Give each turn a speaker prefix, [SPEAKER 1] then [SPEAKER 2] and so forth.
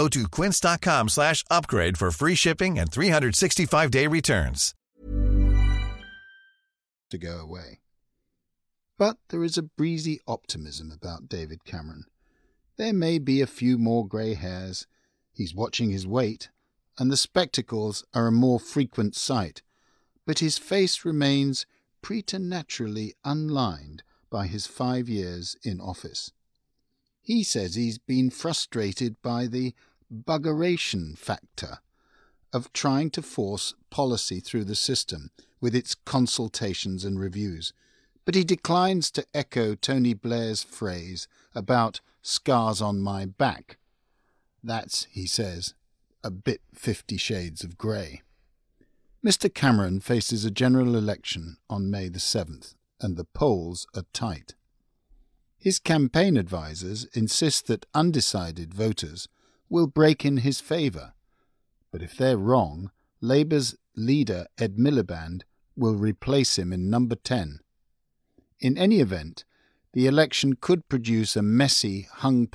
[SPEAKER 1] Go to quince.com slash upgrade for free shipping and 365-day returns.
[SPEAKER 2] to go away. But there is a breezy optimism about David Cameron. There may be a few more grey hairs, he's watching his weight, and the spectacles are a more frequent sight, but his face remains preternaturally unlined by his five years in office. He says he's been frustrated by the buggeration factor of trying to force policy through the system with its consultations and reviews, but he declines to echo Tony Blair's phrase about scars on my back. That's, he says, a bit Fifty Shades of Grey. Mr. Cameron faces a general election on May the 7th, and the polls are tight. His campaign advisers insist that undecided voters will break in his favour. But if they're wrong, Labour's leader Ed Miliband will replace him in number 10. In any event, the election could produce a messy hung